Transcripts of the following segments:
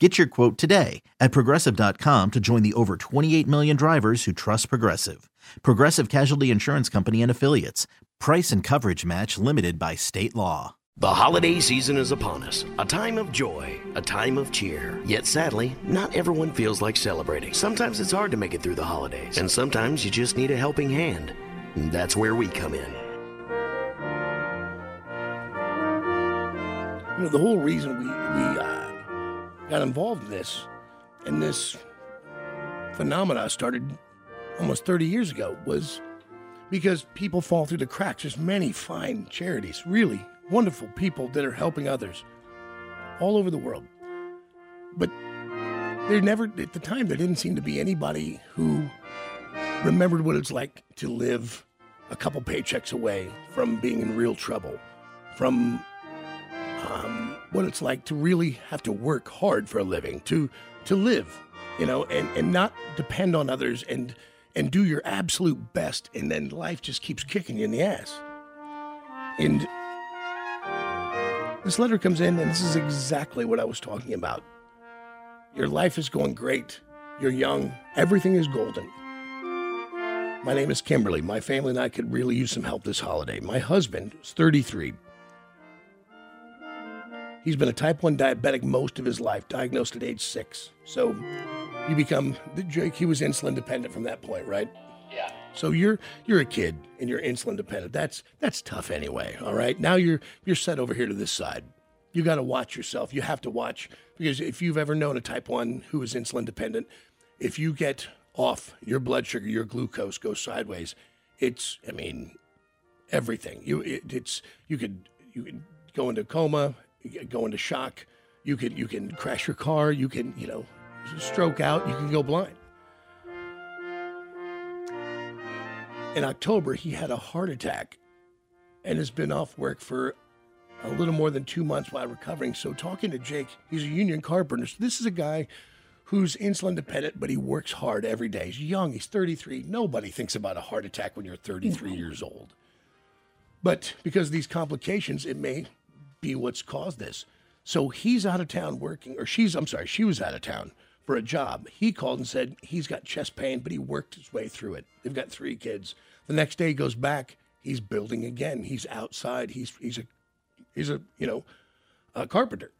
Get your quote today at progressive.com to join the over 28 million drivers who trust Progressive. Progressive Casualty Insurance Company and Affiliates. Price and coverage match limited by state law. The holiday season is upon us, a time of joy, a time of cheer. Yet sadly, not everyone feels like celebrating. Sometimes it's hard to make it through the holidays, and sometimes you just need a helping hand. And that's where we come in. You know, the whole reason we, we uh, got involved in this, and this phenomena started almost 30 years ago, was because people fall through the cracks. There's many fine charities, really wonderful people that are helping others all over the world. But there never, at the time, there didn't seem to be anybody who remembered what it's like to live a couple paychecks away from being in real trouble, from what it's like to really have to work hard for a living, to to live, you know, and, and not depend on others and and do your absolute best, and then life just keeps kicking you in the ass. And this letter comes in, and this is exactly what I was talking about. Your life is going great. You're young. Everything is golden. My name is Kimberly. My family and I could really use some help this holiday. My husband is 33, He's been a type 1 diabetic most of his life, diagnosed at age six. So you become, Jake, he was insulin dependent from that point, right? Yeah. So you're you're a kid and you're insulin dependent. That's that's tough anyway. All right. Now you're you're set over here to this side. You got to watch yourself. You have to watch because if you've ever known a type one who is insulin dependent, if you get off, your blood sugar, your glucose goes sideways. It's I mean everything. You it, it's you could you could go into coma go into shock. You can you can crash your car. You can you know stroke out. You can go blind. In October, he had a heart attack, and has been off work for a little more than two months while recovering. So talking to Jake, he's a union carpenter. So this is a guy who's insulin dependent, but he works hard every day. He's young. He's 33. Nobody thinks about a heart attack when you're 33 years old. But because of these complications, it may be what's caused this. So he's out of town working, or she's, I'm sorry, she was out of town for a job. He called and said he's got chest pain, but he worked his way through it. They've got three kids. The next day he goes back, he's building again. He's outside. He's he's a he's a you know a carpenter.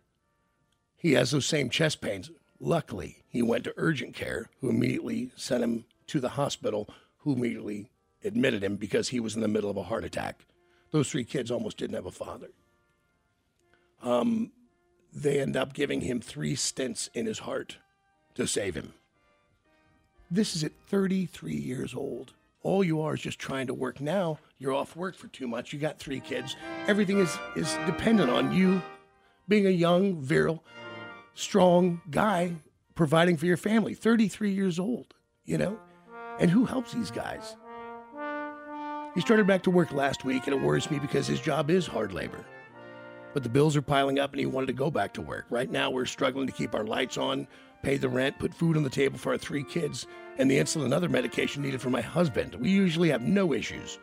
He has those same chest pains. Luckily, he went to urgent care, who immediately sent him to the hospital, who immediately admitted him because he was in the middle of a heart attack. Those three kids almost didn't have a father. Um, they end up giving him three stents in his heart to save him. This is at 33 years old. All you are is just trying to work now. You're off work for two months. You got three kids. Everything is, is dependent on you being a young, virile, strong guy providing for your family. 33 years old, you know? And who helps these guys? He started back to work last week, and it worries me because his job is hard labor but the bills are piling up and he wanted to go back to work. Right now, we're struggling to keep our lights on, pay the rent, put food on the table for our three kids, and the insulin and other medication needed for my husband. We usually have no issues.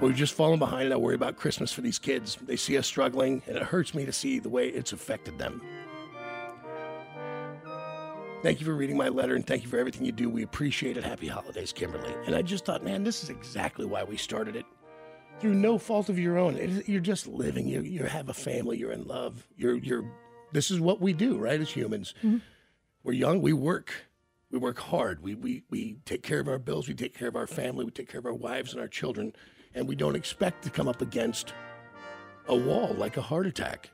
We've just fallen behind, and I worry about Christmas for these kids. They see us struggling, and it hurts me to see the way it's affected them. Thank you for reading my letter and thank you for everything you do. We appreciate it. Happy holidays, Kimberly. And I just thought, man, this is exactly why we started it through no fault of your own. It, you're just living. You you have a family. You're in love. You're you're this is what we do, right? As humans, mm-hmm. we're young, we work, we work hard, we, we we take care of our bills, we take care of our family, we take care of our wives and our children, and we don't expect to come up against a wall like a heart attack.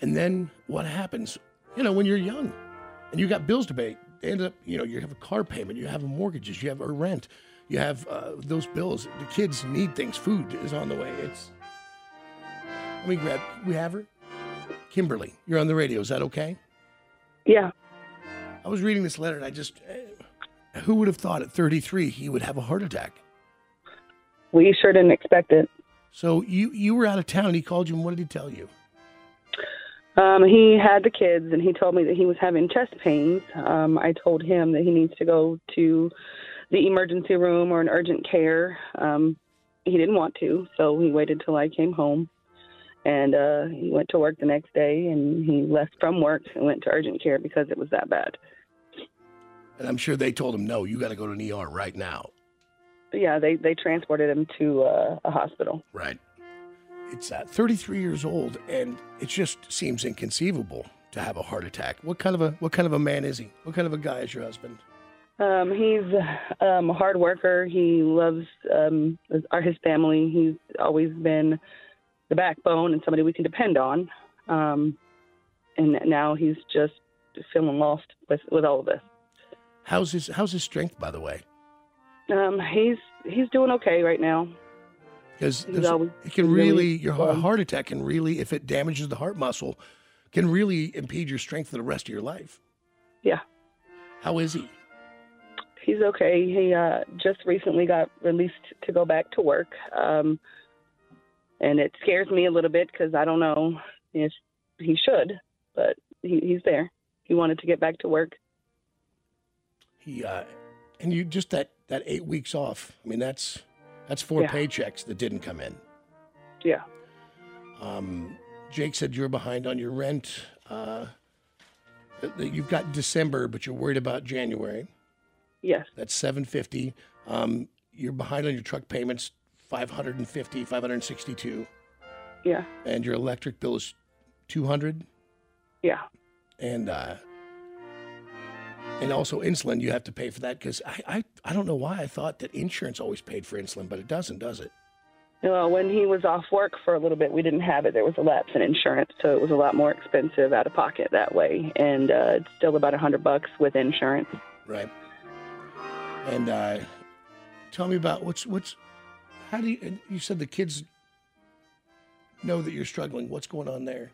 And then what happens? You know, when you're young and you got bills to pay, they end up, you know, you have a car payment, you have mortgages, you have a rent, you have uh, those bills. The kids need things. Food is on the way. It's. Let me grab. We have her, Kimberly. You're on the radio. Is that okay? Yeah. I was reading this letter and I just. Uh, who would have thought at 33 he would have a heart attack? We sure didn't expect it. So you you were out of town. He called you, and what did he tell you? Um, he had the kids, and he told me that he was having chest pains. Um, I told him that he needs to go to the emergency room or an urgent care. Um, he didn't want to, so he waited till I came home. And uh, he went to work the next day, and he left from work and went to urgent care because it was that bad. And I'm sure they told him, no, you got to go to an ER right now. Yeah, they they transported him to uh, a hospital. Right. It's uh, 33 years old, and it just seems inconceivable to have a heart attack. What kind of a what kind of a man is he? What kind of a guy is your husband? Um, he's um, a hard worker. He loves um, his, our- his family. He's always been the backbone and somebody we can depend on. Um, and now he's just feeling lost with, with all of this. How's his How's his strength, by the way? Um, he's he's doing okay right now. Because it can really really your heart- heart attack can really, if it damages the heart muscle, can really impede your strength for the rest of your life. Yeah, How is he? He's okay. He uh, just recently got released to go back to work, um, and it scares me a little bit because I don't know if he should, but he, he's there. He wanted to get back to work. He uh, and you just that that eight weeks off. I mean, that's that's four Yeah. paychecks that didn't come in. Yeah. Um, Jake said you're behind on your rent. Uh, you've got December, but you're worried about January. Yes. That's 750. Um, you're behind on your truck payments, 550, 562, Yeah. and your electric bill is 200. Yeah. And uh, and also insulin, you have to pay for that because I, I I don't know why I thought that insurance always paid for insulin, but it doesn't, does it? Well, when he was off work for a little bit, we didn't have it. There was a lapse in insurance, so it was a lot more expensive out of pocket that way. And uh, it's still about a hundred bucks with insurance. Right. And uh, tell me about what's what's how do you you said the kids know that you're struggling. What's going on there?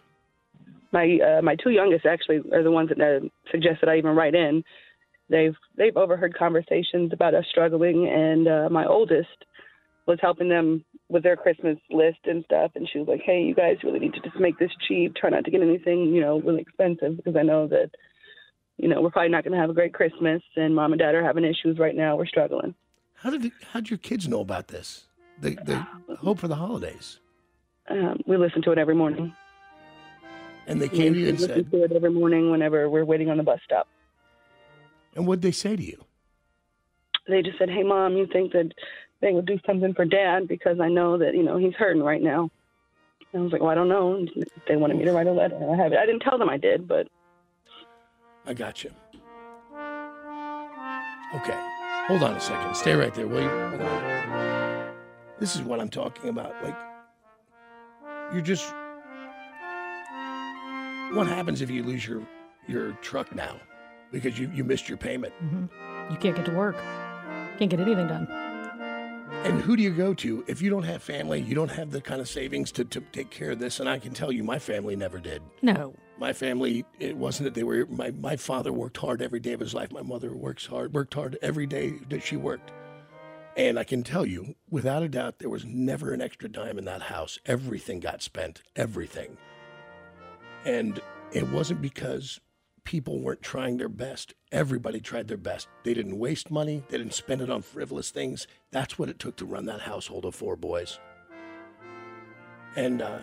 My uh, my two youngest actually are the ones that uh, suggested I even write in. They've they've overheard conversations about us struggling, and uh, my oldest was helping them with their Christmas list and stuff. And she was like, "Hey, you guys really need to just make this cheap. Try not to get anything, you know, really expensive because I know that, you know, we're probably not going to have a great Christmas. And mom and dad are having issues right now. We're struggling." How did how did your kids know about this? The the hope for the holidays. Um, we listen to it every morning. And they came to you we and listen said, to it every morning whenever we're waiting on the bus stop. and what'd they say to you? they just said, "Hey, mom, you think that they would do something for dad because I know that you know he's hurting right now." And I was like, "Well, I don't know." And They wanted me to write a letter. I have it. I didn't tell them I did, but I got you. Okay. Hold on a second. Stay right there, will you? This is what I'm talking about. Like, you're just. What happens if you lose your your truck now because you, you missed your payment? Mm-hmm. You can't get to work. Can't get anything done. And who do you go to if you don't have family? You don't have the kind of savings to, to take care of this. And I can tell you, my family never did. No. My family, it wasn't that they were. My, my father worked hard every day of his life. My mother works hard, worked hard every day that she worked. And I can tell you, without a doubt, there was never an extra dime in that house. Everything got spent, everything. And it wasn't because people weren't trying their best. Everybody tried their best. They didn't waste money, they didn't spend it on frivolous things. That's what it took to run that household of four boys. And uh,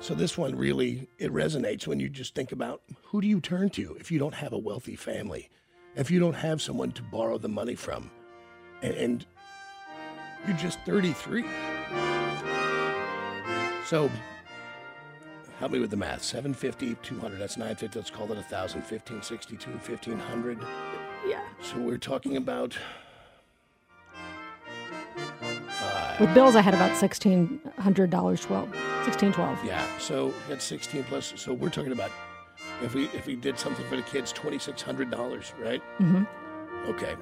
so this one really it resonates when you just think about who do you turn to if you don't have a wealthy family, if you don't have someone to borrow the money from, and, and you're just 33. So Help me with the math. 750, 200. That's 950. Let's call it 1,000. 1562, 1500. Yeah. So we're talking about. With bills, I had about sixteen hundred dollars, twelve, sixteen twelve. Yeah. So that's 16 plus. So we're talking about if we if we did something for the kids, $2,600, right? Mm-hmm. Okay.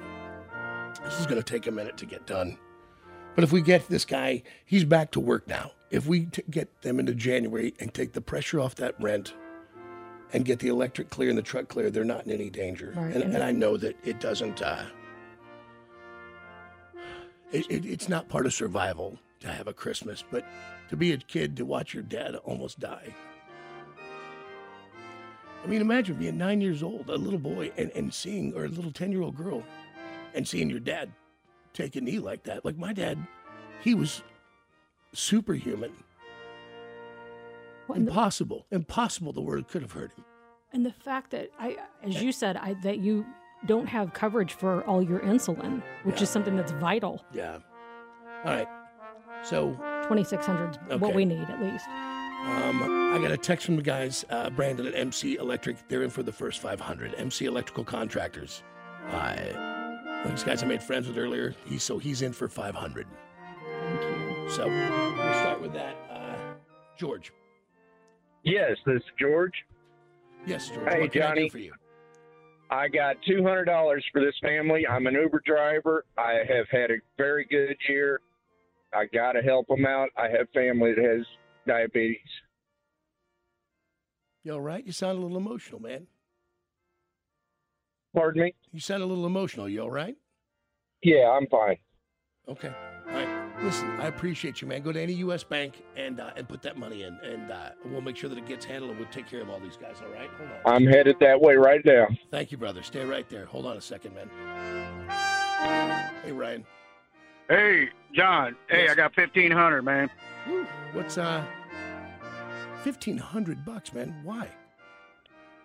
This is going to take a minute to get done. But if we get this guy, he's back to work now. If we t- get them into January and take the pressure off that rent and get the electric clear and the truck clear, they're not in any danger. Right. And, and I know that it doesn't, uh, it, it, it's not part of survival to have a Christmas, but to be a kid, to watch your dad almost die. I mean, imagine being nine years old, a little boy, and, and seeing, or a little 10 year old girl, and seeing your dad take a knee like that. Like my dad, he was superhuman. Well, and, the, Impossible. Impossible, the word could have hurt him. and the fact that I, as you said, I, that you don't have coverage for all your insulin, which Yeah. is something that's vital. Yeah. All right. So Twenty six hundred, Okay. what we need at least. um, I got a text from the guys, uh, Brandon at MC Electric. They're in for the first 500. MC Electrical Contractors. I, these guys I made friends with earlier. He's so he's in for 500. Thank you. So we'll start with that. Uh, George. Yes, this is George. Yes, George. Hey, what can I do Johnny. for you? I got two hundred dollars for this family. I'm an Uber driver. I have had a very good year. I got to help them out. I have family that has diabetes. You all right? You sound a little emotional, man. Pardon me? You sound a little emotional. You all right? Yeah, I'm fine. Okay. All right. Listen, I appreciate you, man. Go to any U.S. bank and uh, and put that money in, and uh, we'll make sure that it gets handled, and we'll take care of all these guys. All right? Hold on. I'm headed that way right now. Thank you, brother. Stay right there. Hold on a second, man. Hey, Ryan. Hey, John. Hey, Yes. I got fifteen hundred, man. Whew. What's uh, fifteen hundred bucks, man? Why?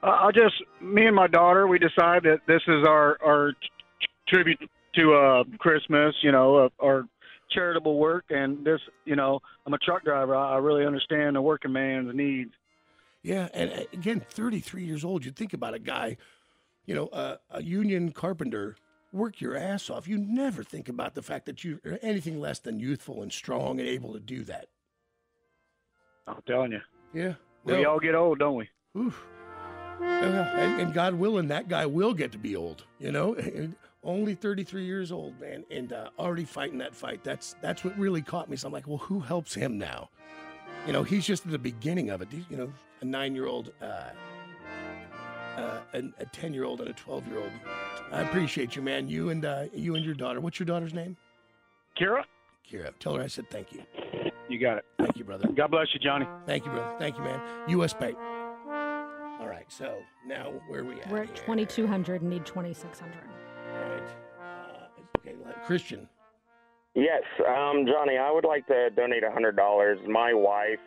Uh, I just, me and my daughter, we decided that this is our our tribute to uh Christmas. You know, uh, our charitable work, and this, you know, I'm a truck driver. I, I really understand the working man's needs. Yeah, and uh, again, 33 years old. You think about a guy, you know, uh, a union carpenter, work your ass off. You never think about the fact that you're anything less than youthful and strong and able to do that. I'm telling you, Yeah. we all get old, don't we? Oof. And, and God willing, that guy will get to be old. You know, And only 33 years old, man, and uh, already fighting that fight. That's that's what really caught me. So I'm like, well, who helps him now? You know, he's just at the beginning of it. You know, a nine-year-old, uh, uh, a- 10-year-old, and a 12-year-old. I appreciate you, man. You and uh, you and your daughter. What's your daughter's name? Kira, Kira. Tell her I said thank you. you got it. Thank you, brother. God bless you, Johnny. Thank you, brother. Thank you, man. U.S. Bank. All right. So now where are we at? We're at here? twenty two hundred, need twenty six hundred. All right. Uh, okay, Christian. Yes, um, Johnny, I would like to donate a hundred dollars. My wife,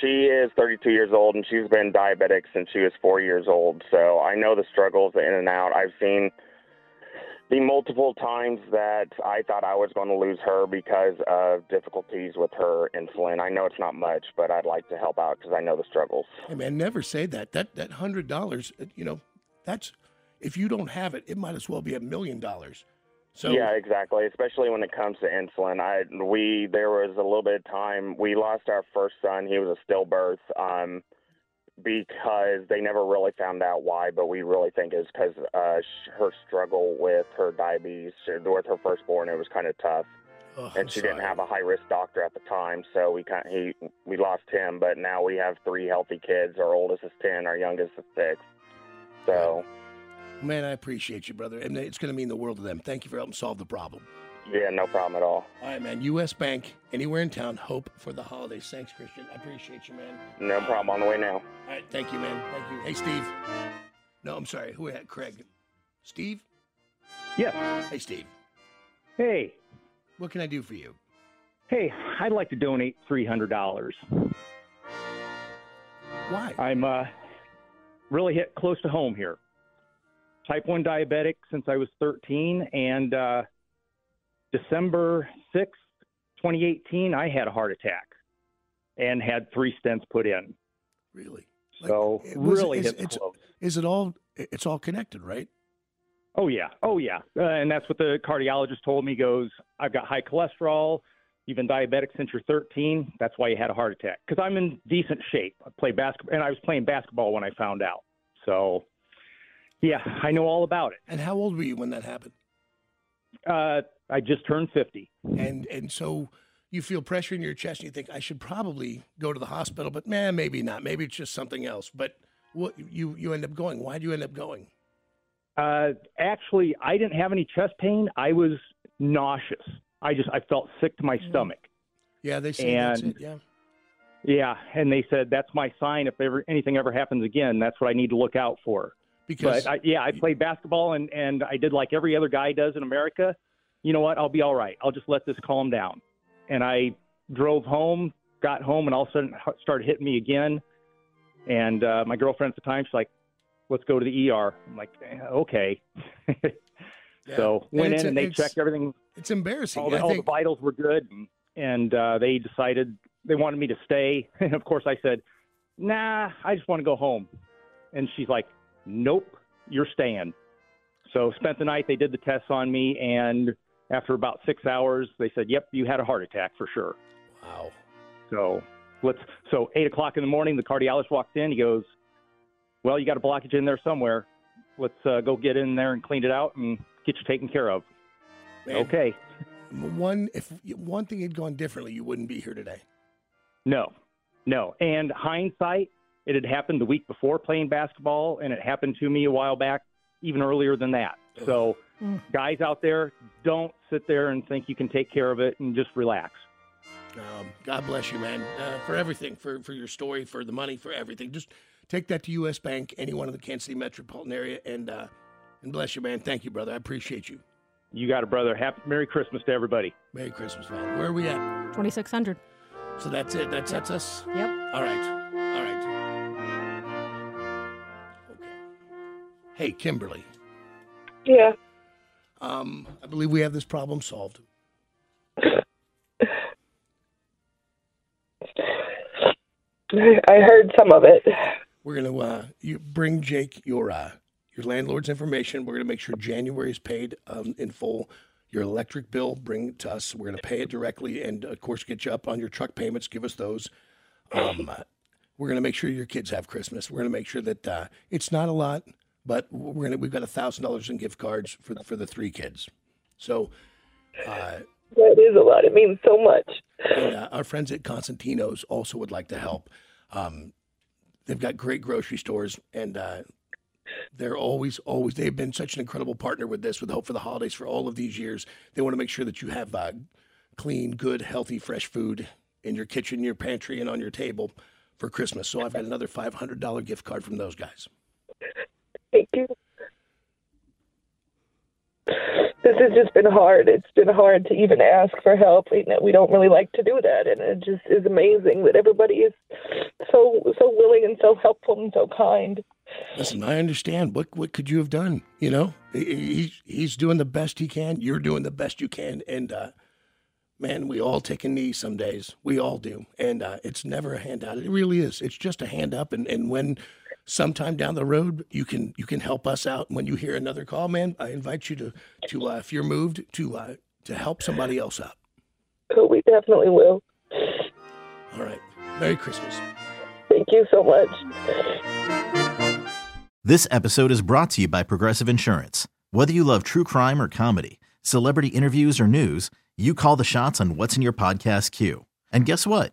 she is 32 years old and she's been diabetic since she was four years old. So I know the struggles, the in and out. I've seen the multiple times that I thought I was going to lose her because of difficulties with her insulin. I know it's not much, but I'd like to help out because I know the struggles. Hey, man, never say that. That that hundred dollars. You know, that's if you don't have it, it might as well be a million dollars. So yeah, exactly. Especially when it comes to insulin, I we there was a little bit of time we lost our first son. He was a stillbirth, um, because they never really found out why. But we really think it's because uh, her struggle with her diabetes with her firstborn. It was kind of tough, oh, and she didn't have a high risk doctor at the time. So we kind of, he we lost him. But now we have three healthy kids. Our oldest is ten. Our youngest is six. So Man, I appreciate you, brother, and it's going to mean the world to them. Thank you for helping solve the problem. Yeah, no problem at all. All right, man. U.S. Bank, anywhere in town. Hope for the holidays. Thanks, Christian. I appreciate you, man. No problem. On the way now. All right, thank you, man. Thank you. Hey, Steve. No, I'm sorry. Who had Craig? Steve. Yes. Hey, Steve. Hey, What can I do for you? hey, I'd like to donate three hundred dollars. Why? I'm uh, really hit close to home here. Type one diabetic since I was thirteen, and uh, December sixth, twenty eighteen, I had a heart attack and had three stents put in. Really? So It was- really is, it's, close. is it all? It's all connected, right? Oh yeah, oh yeah, uh, and that's what the cardiologist told me. Goes, I've got high cholesterol. You've been diabetic since you're 13. That's why you had a heart attack. Because I'm in decent shape. I play basketball, and I was playing basketball when I found out. So, yeah, I know all about it. And how old were you when that happened? Uh, I just turned 50. And and so you feel pressure in your chest, and you think I should probably go to the hospital, but man, maybe not. Maybe it's just something else. But what you you end up going? Why do you end up going? Uh, actually, I didn't have any chest pain. I was nauseous. I just I felt sick to my stomach. Yeah, they say that's it. Yeah. Yeah, and they said that's my sign. If ever anything ever happens again, that's what I need to look out for. Because I, yeah, I played basketball and and I did like every other guy does in America. You know what? I'll be all right. I'll just let this calm down. And I drove home, got home, and all of a sudden started hitting me again. And uh, my girlfriend at the time, she's like, "Let's go to the ER." I'm like, "Eh, "Okay." So went in and they checked everything. it's embarrassing. All the, all the vitals were good, and, and uh, they decided they wanted me to stay. And of course, I said, "Nah, I just want to go home." And she's like, "Nope, you're staying." So spent the night. They did the tests on me, and after about six hours, they said, "Yep, you had a heart attack for sure." Wow. So let's. So eight o'clock in the morning, the cardiologist walks in. He goes, "Well, you got a blockage in there somewhere. Let's uh, go get in there and clean it out and get you taken care of." Man. Okay. one if one thing had gone differently, you wouldn't be here today. No, no. And hindsight, it had happened the week before playing basketball, and it happened to me a while back, even earlier than that. So, Mm. guys out there, don't sit there and think you can take care of it and just relax. Um, God bless you, man, uh, for everything, for for your story, for the money, for everything. Just take that to U.S. Bank, anyone in the Kansas City metropolitan area, and uh, and bless you, man. Thank you, brother. I appreciate you. You got it, brother. Happy Merry Christmas to everybody. Merry Christmas, man. Where are we at? 2600. So that's it. That's that's us. Yep. All right. All right. Okay. Hey, Kimberly. Yeah. Um, I believe we have this problem solved. I heard some of it. We're gonna uh, you bring Jake your uh, your landlord's information. We're gonna make sure January is paid um, in full. Your electric bill, bring it to us. We're gonna pay it directly, and of course, get you up on your truck payments. Give us those. Um, we're gonna make sure your kids have Christmas. We're gonna make sure that uh, it's not a lot, but we're gonna we've got a thousand dollars in gift cards for for the three kids. So. Uh, That is a lot. It means so much. and uh, our friends at Cosentino's also would like to help. Um, they've got great grocery stores, and uh, they're always, always. They've been such an incredible partner with this, with Hope for the Holidays, for all of these years. They want to make sure that you have uh, clean, good, healthy, fresh food in your kitchen, your pantry, and on your table for Christmas. So I've got another five hundred dollar gift card from those guys. Thank you. This has just been hard. It's been hard to even ask for help. We, we don't really like to do that, and it just is amazing that everybody is so so willing and so helpful and so kind. Listen, I understand. What what could you have done? You know, he's he's doing the best he can. You're doing the best you can, and uh, man, we all take a knee some days. We all do, and uh, it's never a handout. It really is. It's just a hand up, and and when sometime down the road you can you can help us out. When you hear another call, man, I invite you to to uh, if you're moved to uh, to help somebody else out. So we definitely will. All right. Merry Christmas. Thank you so much. This episode is brought to you by Progressive Insurance. Whether you love true crime or comedy, celebrity interviews or news, you call the shots on what's in your podcast queue. And guess what?